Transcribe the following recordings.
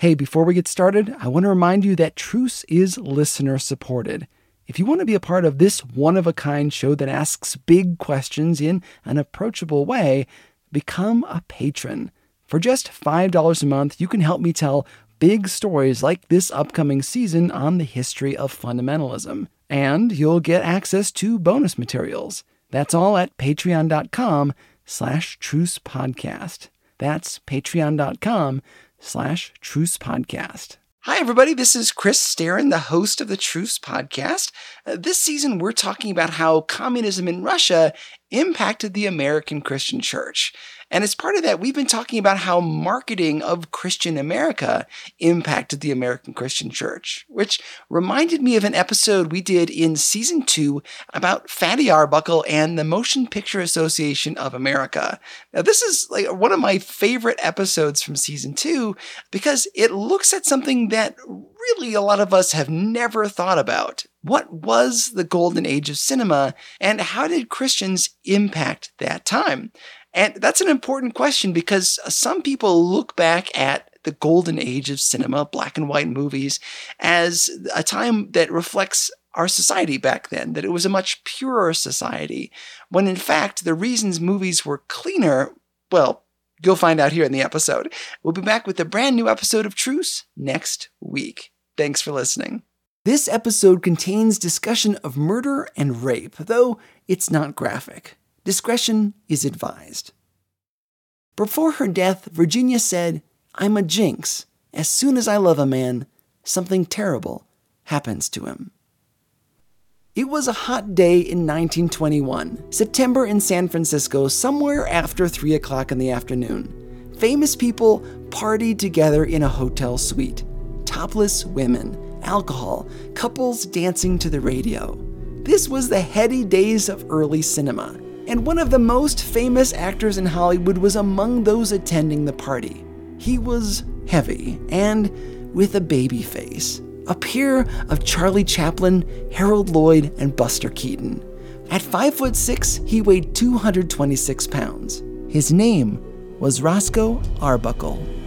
Hey, before we get started, I want to remind you that Truce is listener supported. If you want to be a part of this one of a kind show that asks big questions in an approachable way, become a patron. For just $5 a month, you can help me tell big stories like this upcoming season on the history of fundamentalism. And you'll get access to bonus materials. That's all at patreon.com slash truce podcast. That's patreon.com slash truce podcast. Hi, everybody. This is Chris Staron, the host of the Truce Podcast. Uh, this season, we're talking about how communism in Russia impacted the American Christian church. And as part of that, we've been talking about how marketing of Christian America impacted the American Christian church, which reminded me of an episode we did in season two about Fatty Arbuckle and the Motion Picture Association of America. Now, this is like one of my favorite episodes from season two because it looks at something that really a lot of us have never thought about. What was the golden age of cinema, and how did Christians impact that time? And that's an important question because some people look back at the golden age of cinema, black and white movies, as a time that reflects our society back then, that it was a much purer society, when in fact the reasons movies were cleaner, well, you'll find out here in the episode. We'll be back with a brand new episode of Truce next week. Thanks for listening. This episode contains discussion of murder and rape, though it's not graphic. Discretion is advised. Before her death, Virginia said, I'm a jinx. As soon as I love a man, something terrible happens to him. It was a hot day in 1921, September in San Francisco, somewhere after 3 o'clock in the afternoon. Famous people partied together in a hotel suite. Topless women, alcohol, couples dancing to the radio. This was the heady days of early cinema and one of the most famous actors in Hollywood was among those attending the party. He was heavy and with a baby face, a peer of Charlie Chaplin, Harold Lloyd, and Buster Keaton. At 5 foot 6, he weighed 226 pounds. His name was Roscoe Arbuckle.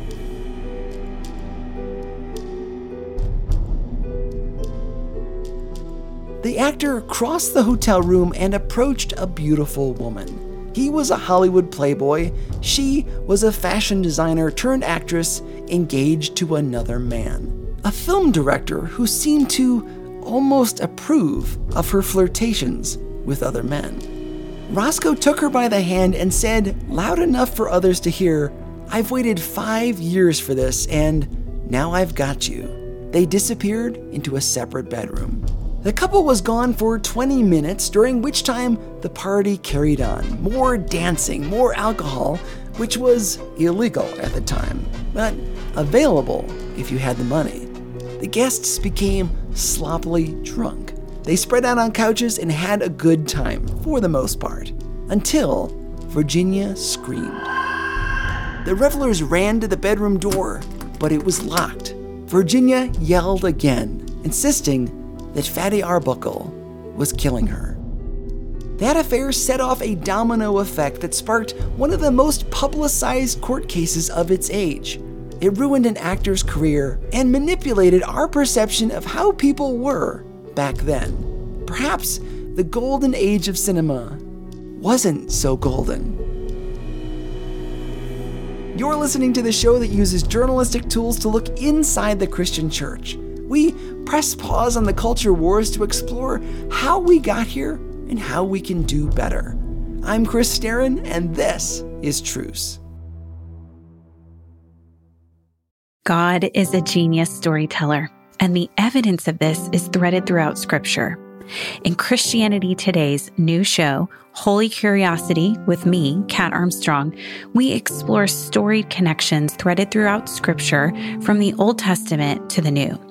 The actor crossed the hotel room and approached a beautiful woman. He was a Hollywood playboy. She was a fashion designer turned actress engaged to another man. A film director who seemed to almost approve of her flirtations with other men. Roscoe took her by the hand and said, loud enough for others to hear, I've waited five years for this, and now I've got you. They disappeared into a separate bedroom. The couple was gone for 20 minutes, during which time the party carried on. More dancing, more alcohol, which was illegal at the time, but available if you had the money. The guests became sloppily drunk. They spread out on couches and had a good time, for the most part, until Virginia screamed. The revelers ran to the bedroom door, but it was locked. Virginia yelled again, insisting that Fatty Arbuckle was killing her. That affair set off a domino effect that sparked one of the most publicized court cases of its age. It ruined an actor's career and manipulated our perception of how people were back then. Perhaps the golden age of cinema wasn't so golden. You're listening to the show that uses journalistic tools to look inside the Christian church we press pause on the culture wars to explore how we got here and how we can do better. I'm Chris Staron, and this is Truce. God is a genius storyteller, and the evidence of this is threaded throughout Scripture. In Christianity Today's new show, Holy Curiosity, with me, Kat Armstrong, we explore storied connections threaded throughout Scripture from the Old Testament to the New.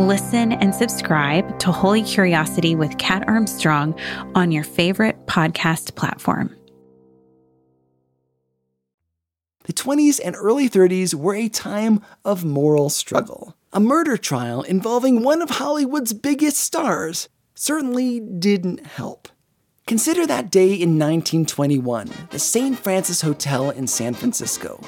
Listen and subscribe to Holy Curiosity with Kat Armstrong on your favorite podcast platform. The 20s and early 30s were a time of moral struggle. A murder trial involving one of Hollywood's biggest stars certainly didn't help. Consider that day in 1921, the St. Francis Hotel in San Francisco.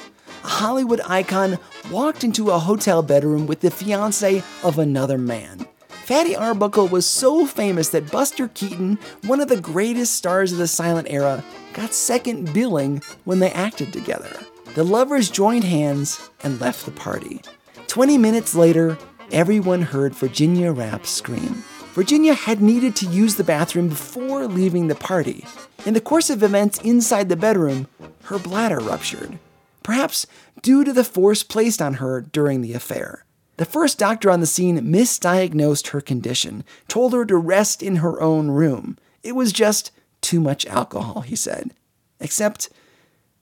A Hollywood icon walked into a hotel bedroom with the fiance of another man. Fatty Arbuckle was so famous that Buster Keaton, one of the greatest stars of the silent era, got second billing when they acted together. The lovers joined hands and left the party. 20 minutes later, everyone heard Virginia Rappe scream. Virginia had needed to use the bathroom before leaving the party. In the course of events inside the bedroom, her bladder ruptured, perhaps due to the force placed on her during the affair. The first doctor on the scene misdiagnosed her condition, told her to rest in her own room. It was just too much alcohol, he said. Except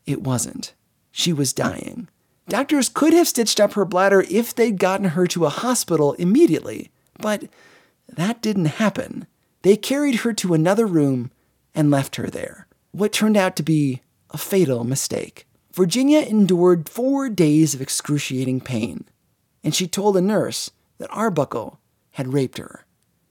it wasn't. She was dying. Doctors could have stitched up her bladder if they'd gotten her to a hospital immediately, but that didn't happen. They carried her to another room and left her there. What turned out to be a fatal mistake. Virginia endured four days of excruciating pain, and she told a nurse that Arbuckle had raped her.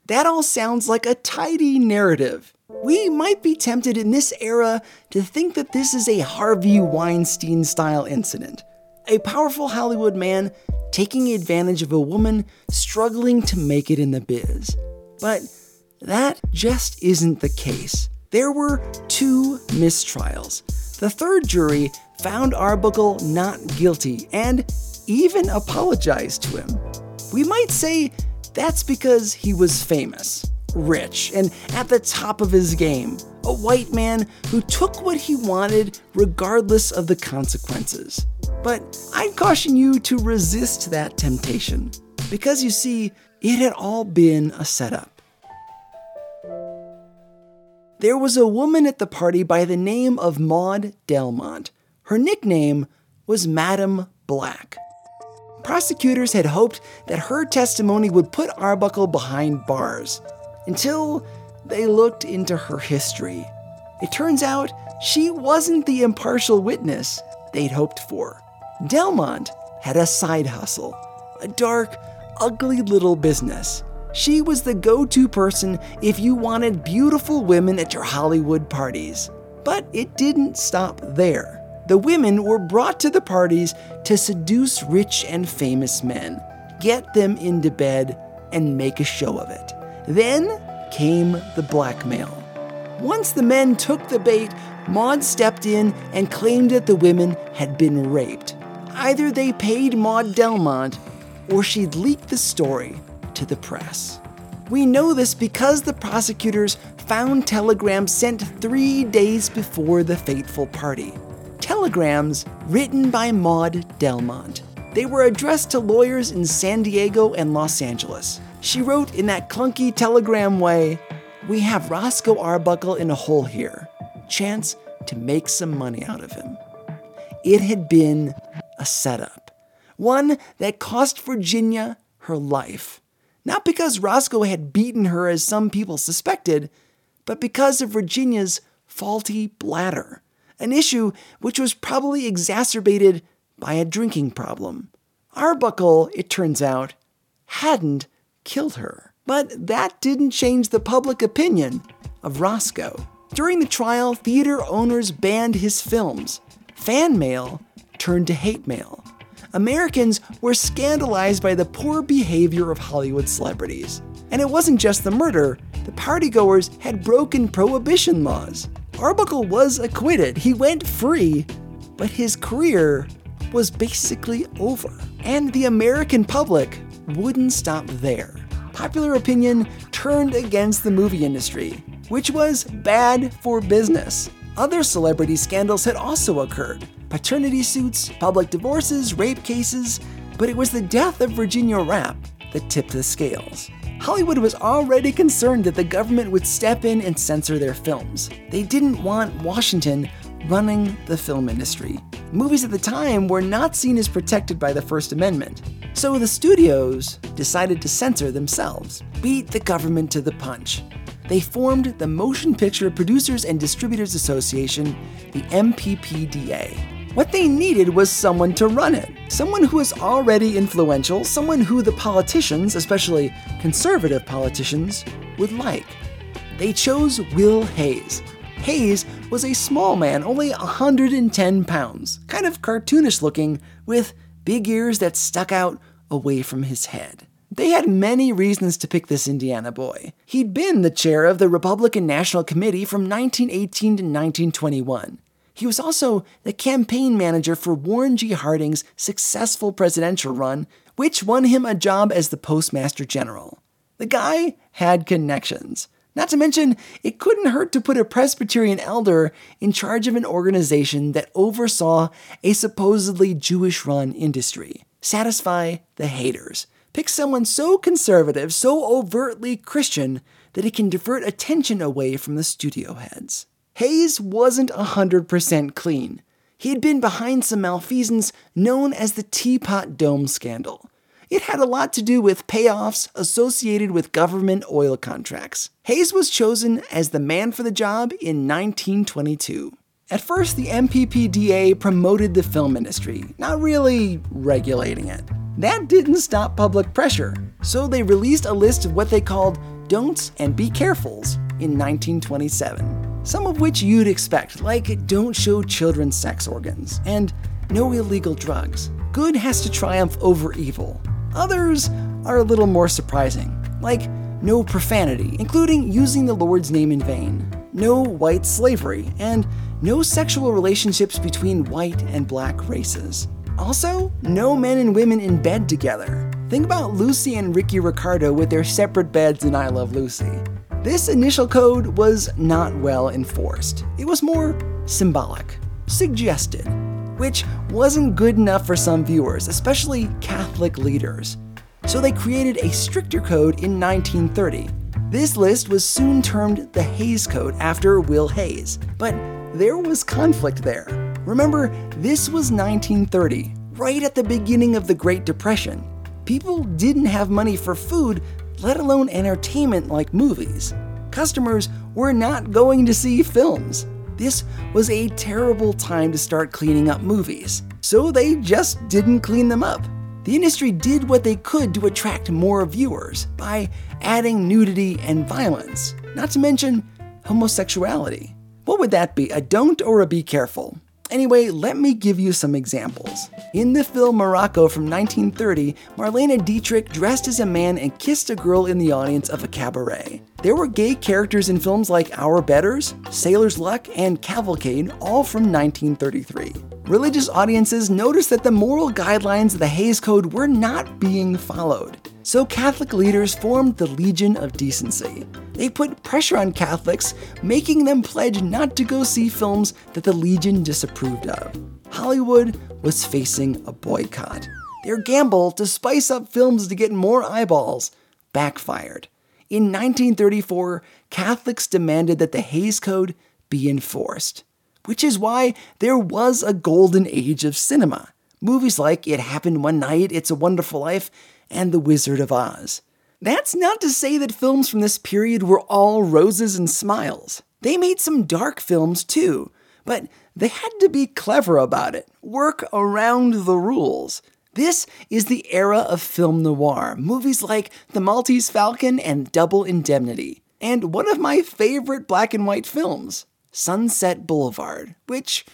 That all sounds like a tidy narrative. We might be tempted in this era to think that this is a Harvey Weinstein style incident. A powerful Hollywood man taking advantage of a woman struggling to make it in the biz. But that just isn't the case. There were two mistrials. The third jury found Arbuckle not guilty and even apologized to him. We might say that's because he was famous rich, and at the top of his game. A white man who took what he wanted regardless of the consequences. But I'd caution you to resist that temptation, because you see, it had all been a setup. There was a woman at the party by the name of Maud Delmont. Her nickname was Madam Black. Prosecutors had hoped that her testimony would put Arbuckle behind bars until they looked into her history. It turns out she wasn't the impartial witness they'd hoped for. Delmont had a side hustle, a dark, ugly little business. She was the go to person if you wanted beautiful women at your Hollywood parties. But it didn't stop there. The women were brought to the parties to seduce rich and famous men, get them into bed, and make a show of it. Then came the blackmail. Once the men took the bait, Maud stepped in and claimed that the women had been raped. Either they paid Maud Delmont or she'd leaked the story to the press. We know this because the prosecutors found telegrams sent three days before the fateful party. Telegrams written by Maud Delmont. They were addressed to lawyers in San Diego and Los Angeles. She wrote in that clunky telegram way We have Roscoe Arbuckle in a hole here. Chance to make some money out of him. It had been a setup, one that cost Virginia her life. Not because Roscoe had beaten her as some people suspected, but because of Virginia's faulty bladder, an issue which was probably exacerbated by a drinking problem. Arbuckle, it turns out, hadn't killed her. But that didn't change the public opinion of Roscoe. During the trial, theater owners banned his films. Fan mail turned to hate mail. Americans were scandalized by the poor behavior of Hollywood celebrities. And it wasn't just the murder, the partygoers had broken prohibition laws. Arbuckle was acquitted, he went free, but his career was basically over. And the American public wouldn't stop there. Popular opinion turned against the movie industry, which was bad for business. Other celebrity scandals had also occurred paternity suits, public divorces, rape cases, but it was the death of Virginia Rappe that tipped the scales. Hollywood was already concerned that the government would step in and censor their films. They didn't want Washington running the film industry. Movies at the time were not seen as protected by the First Amendment. So the studios decided to censor themselves, beat the government to the punch. They formed the Motion Picture Producers and Distributors Association, the MPPDA. What they needed was someone to run it, someone who was already influential, someone who the politicians, especially conservative politicians, would like. They chose Will Hays. Hays was a small man, only 110 pounds, kind of cartoonish looking, with big ears that stuck out away from his head. They had many reasons to pick this Indiana boy. He'd been the chair of the Republican National Committee from 1918 to 1921. He was also the campaign manager for Warren G. Harding's successful presidential run, which won him a job as the Postmaster General. The guy had connections. Not to mention, it couldn't hurt to put a Presbyterian elder in charge of an organization that oversaw a supposedly Jewish run industry. Satisfy the haters. Pick someone so conservative, so overtly Christian, that it can divert attention away from the studio heads. Hays wasn't 100% clean. He had been behind some malfeasance known as the Teapot Dome scandal. It had a lot to do with payoffs associated with government oil contracts. Hays was chosen as the man for the job in 1922. At first, the MPPDA promoted the film industry, not really regulating it. That didn't stop public pressure, so they released a list of what they called don'ts and be carefuls in 1927. Some of which you'd expect, like don't show children sex organs and no illegal drugs. Good has to triumph over evil. Others are a little more surprising, like no profanity, including using the Lord's name in vain, no white slavery, and no sexual relationships between white and black races. Also, no men and women in bed together. Think about Lucy and Ricky Ricardo with their separate beds in I Love Lucy. This initial code was not well enforced. It was more symbolic, suggested, which wasn't good enough for some viewers, especially Catholic leaders. So they created a stricter code in 1930. This list was soon termed the Hays Code after Will Hays, but there was conflict there. Remember, this was 1930, right at the beginning of the Great Depression. People didn't have money for food, let alone entertainment like movies. Customers were not going to see films. This was a terrible time to start cleaning up movies, so they just didn't clean them up. The industry did what they could to attract more viewers by adding nudity and violence, not to mention homosexuality. What would that be, a don't or a be careful? Anyway, let me give you some examples. In the film Morocco from 1930, Marlene Dietrich dressed as a man and kissed a girl in the audience of a cabaret. There were gay characters in films like Our Betters, Sailor's Luck, and Cavalcade, all from 1933. Religious audiences noticed that the moral guidelines of the Hays Code were not being followed. So Catholic leaders formed the Legion of Decency. They put pressure on Catholics, making them pledge not to go see films that the Legion disapproved of. Hollywood was facing a boycott. Their gamble to spice up films to get more eyeballs backfired. In 1934, Catholics demanded that the Hays Code be enforced, which is why there was a golden age of cinema. Movies like It Happened One Night, It's a Wonderful Life, and The Wizard of Oz. That's not to say that films from this period were all roses and smiles. They made some dark films too, but they had to be clever about it, work around the rules. This is the era of film noir, movies like The Maltese Falcon and Double Indemnity, and one of my favorite black and white films, Sunset Boulevard, which,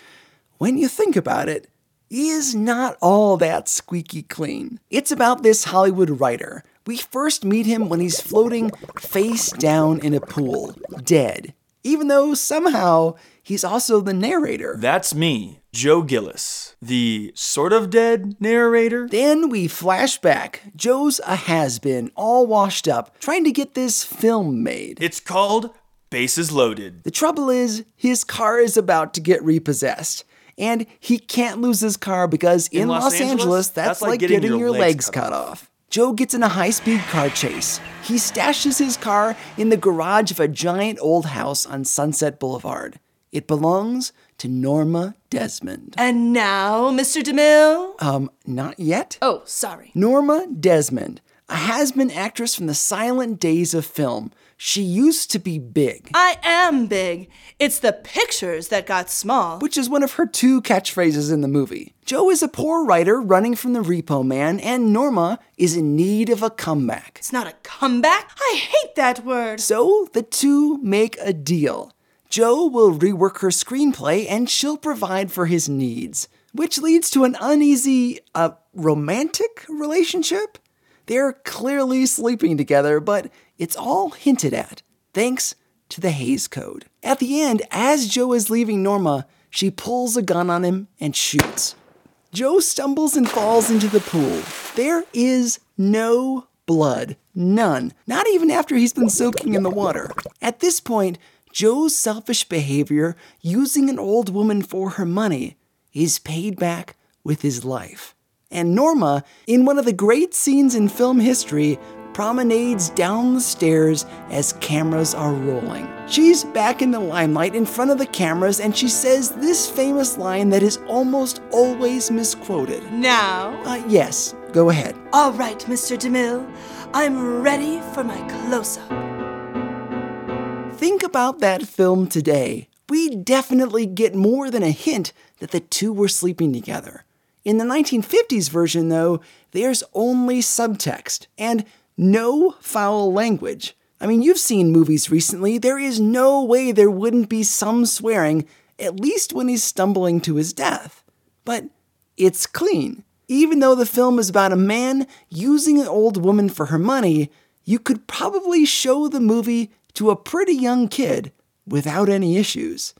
when you think about it, is not all that squeaky clean. It's about this Hollywood writer. We first meet him when he's floating face down in a pool, dead, even though somehow he's also the narrator. That's me, Joe Gillis, the sort of dead narrator. Then we flash back. Joe's a has been, all washed up, trying to get this film made. It's called Bases Loaded. The trouble is, his car is about to get repossessed and he can't lose his car because in, In Los, Los Angeles, Angeles, that's, that's like, like getting, getting your, legs, legs cut cut off. Joe gets in a high speed car chase. He stashes his car in the garage of a giant old house on Sunset Boulevard. It belongs to Norma Desmond. And now, Mr. DeMille? Um, not yet. Oh, sorry. Norma Desmond, a has been actress from the silent days of film. She used to be big, I am big. It's the pictures that got small. which is one of her two catchphrases in the movie. Joe is a poor writer running from the repo man, and Norma is in need of a comeback. It's not a comeback. I hate that word. So the two make a deal. Joe will rework her screenplay and she'll provide for his needs, which leads to an uneasy, uh, romantic relationship? They're clearly sleeping together, but it's all hinted at, thanks to the Hays Code. At the end, as Joe is leaving Norma, she pulls a gun on him and shoots. Joe stumbles and falls into the pool. There is no blood. None. Not even after he's been soaking in the water. At this point, Joe's selfish behavior, using an old woman for her money, is paid back with his life. And Norma, in one of the great scenes in film history, promenades down the stairs as cameras are rolling. She's back in the limelight in front of the cameras and she says this famous line that is almost always misquoted. Now? Uh, yes, go ahead. All right, Mr. DeMille. I'm ready for my close up. Think about that film today. We definitely get more than a hint that the two were sleeping together. In the 1950s version, though, there's only subtext and no foul language. I mean, you've seen movies recently. There is no way there wouldn't be some swearing, at least when he's stumbling to his death. But it's clean. Even though the film is about a man using an old woman for her money, you could probably show the movie to a pretty young kid without any issues.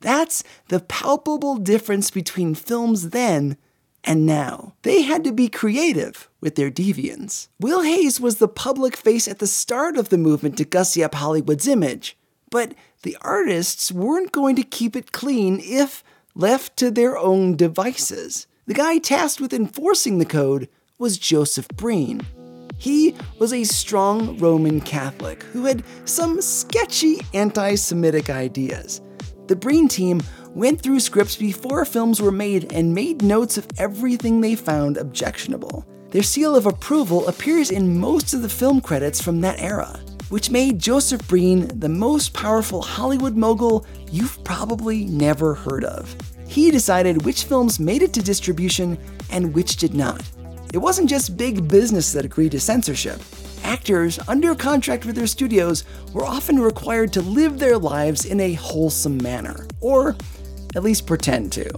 That's the palpable difference between films then and now. They had to be creative with their deviance. Will Hays was the public face at the start of the movement to gussy up Hollywood's image, but the artists weren't going to keep it clean if left to their own devices. The guy tasked with enforcing the code was Joseph Breen. He was a strong Roman Catholic who had some sketchy anti Semitic ideas. The Breen team went through scripts before films were made and made notes of everything they found objectionable. Their seal of approval appears in most of the film credits from that era, which made Joseph Breen the most powerful Hollywood mogul you've probably never heard of. He decided which films made it to distribution and which did not. It wasn't just big business that agreed to censorship. Actors under contract with their studios were often required to live their lives in a wholesome manner, or at least pretend to.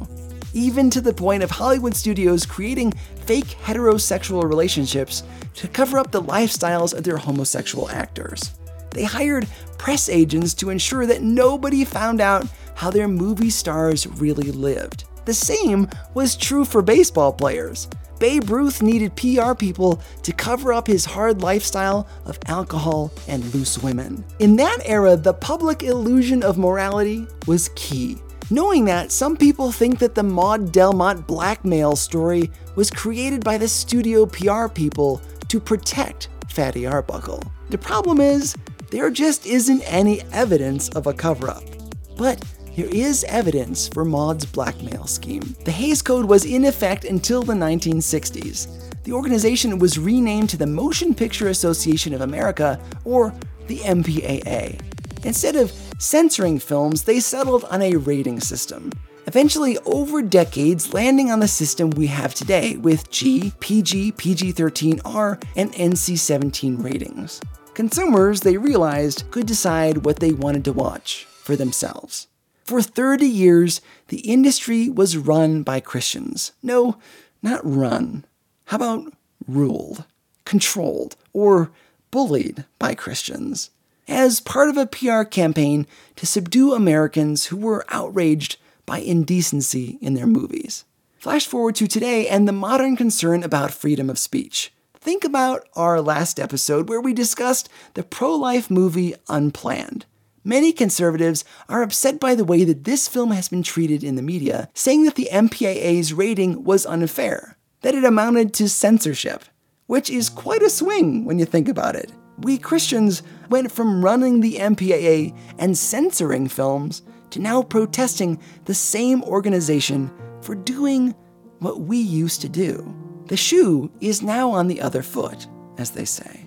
Even to the point of Hollywood studios creating fake heterosexual relationships to cover up the lifestyles of their homosexual actors. They hired press agents to ensure that nobody found out how their movie stars really lived. The same was true for baseball players. Babe Ruth needed PR people to cover up his hard lifestyle of alcohol and loose women. In that era, the public illusion of morality was key. Knowing that, some people think that the Maud Delmont blackmail story was created by the studio PR people to protect Fatty Arbuckle. The problem is, there just isn't any evidence of a cover up. But there is evidence for Maud's blackmail scheme. The Hays Code was in effect until the 1960s. The organization was renamed to the Motion Picture Association of America, or the MPAA. Instead of censoring films, they settled on a rating system. Eventually, over decades, landing on the system we have today with G, PG, PG 13R, and NC 17 ratings. Consumers, they realized, could decide what they wanted to watch for themselves. For 30 years, the industry was run by Christians. No, not run. How about ruled, controlled, or bullied by Christians? As part of a PR campaign to subdue Americans who were outraged by indecency in their movies. Flash forward to today and the modern concern about freedom of speech. Think about our last episode where we discussed the pro life movie Unplanned. Many conservatives are upset by the way that this film has been treated in the media, saying that the MPAA's rating was unfair, that it amounted to censorship, which is quite a swing when you think about it. We Christians went from running the MPAA and censoring films to now protesting the same organization for doing what we used to do. The shoe is now on the other foot, as they say.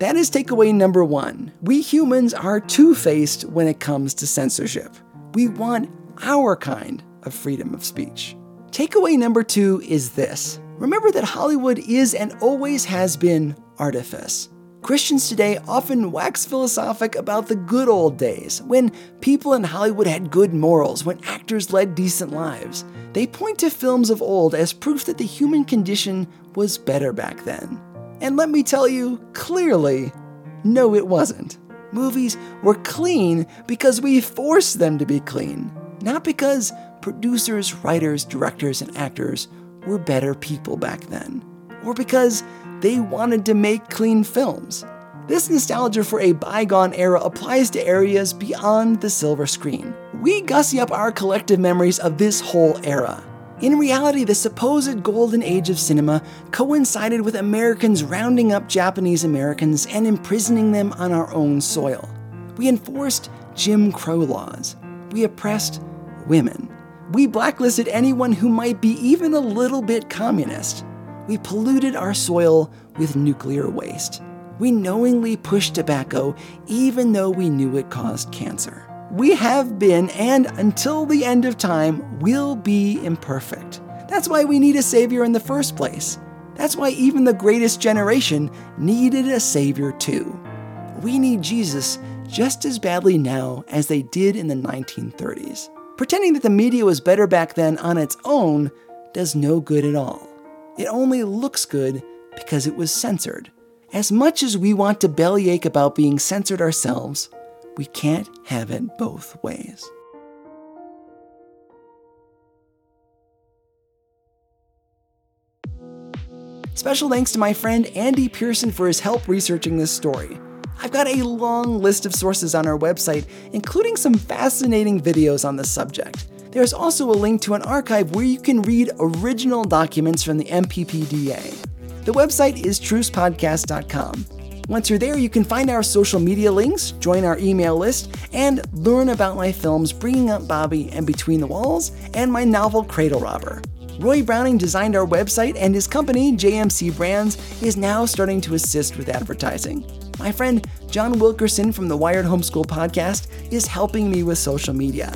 That is takeaway number one. We humans are two faced when it comes to censorship. We want our kind of freedom of speech. Takeaway number two is this remember that Hollywood is and always has been artifice. Christians today often wax philosophic about the good old days, when people in Hollywood had good morals, when actors led decent lives. They point to films of old as proof that the human condition was better back then. And let me tell you clearly, no, it wasn't. Movies were clean because we forced them to be clean, not because producers, writers, directors, and actors were better people back then, or because they wanted to make clean films. This nostalgia for a bygone era applies to areas beyond the silver screen. We gussy up our collective memories of this whole era. In reality, the supposed golden age of cinema coincided with Americans rounding up Japanese Americans and imprisoning them on our own soil. We enforced Jim Crow laws. We oppressed women. We blacklisted anyone who might be even a little bit communist. We polluted our soil with nuclear waste. We knowingly pushed tobacco even though we knew it caused cancer. We have been, and until the end of time, will be imperfect. That's why we need a Savior in the first place. That's why even the greatest generation needed a Savior too. We need Jesus just as badly now as they did in the 1930s. Pretending that the media was better back then on its own does no good at all. It only looks good because it was censored. As much as we want to bellyache about being censored ourselves, we can't have it both ways. Special thanks to my friend Andy Pearson for his help researching this story. I've got a long list of sources on our website, including some fascinating videos on the subject. There's also a link to an archive where you can read original documents from the MPPDA. The website is trucepodcast.com. Once you're there, you can find our social media links, join our email list, and learn about my films Bringing Up Bobby and Between the Walls, and my novel Cradle Robber. Roy Browning designed our website, and his company, JMC Brands, is now starting to assist with advertising. My friend John Wilkerson from the Wired Homeschool podcast is helping me with social media.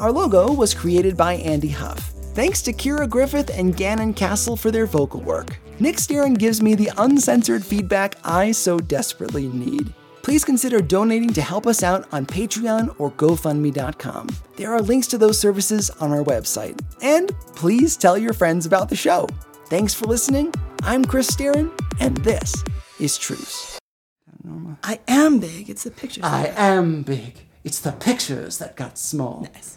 Our logo was created by Andy Huff. Thanks to Kira Griffith and Gannon Castle for their vocal work. Nick Staron gives me the uncensored feedback I so desperately need. Please consider donating to help us out on Patreon or GoFundMe.com. There are links to those services on our website. And please tell your friends about the show. Thanks for listening. I'm Chris Staron, and this is Truce. I am big. It's the pictures. I am big. It's the pictures that got small. Nice.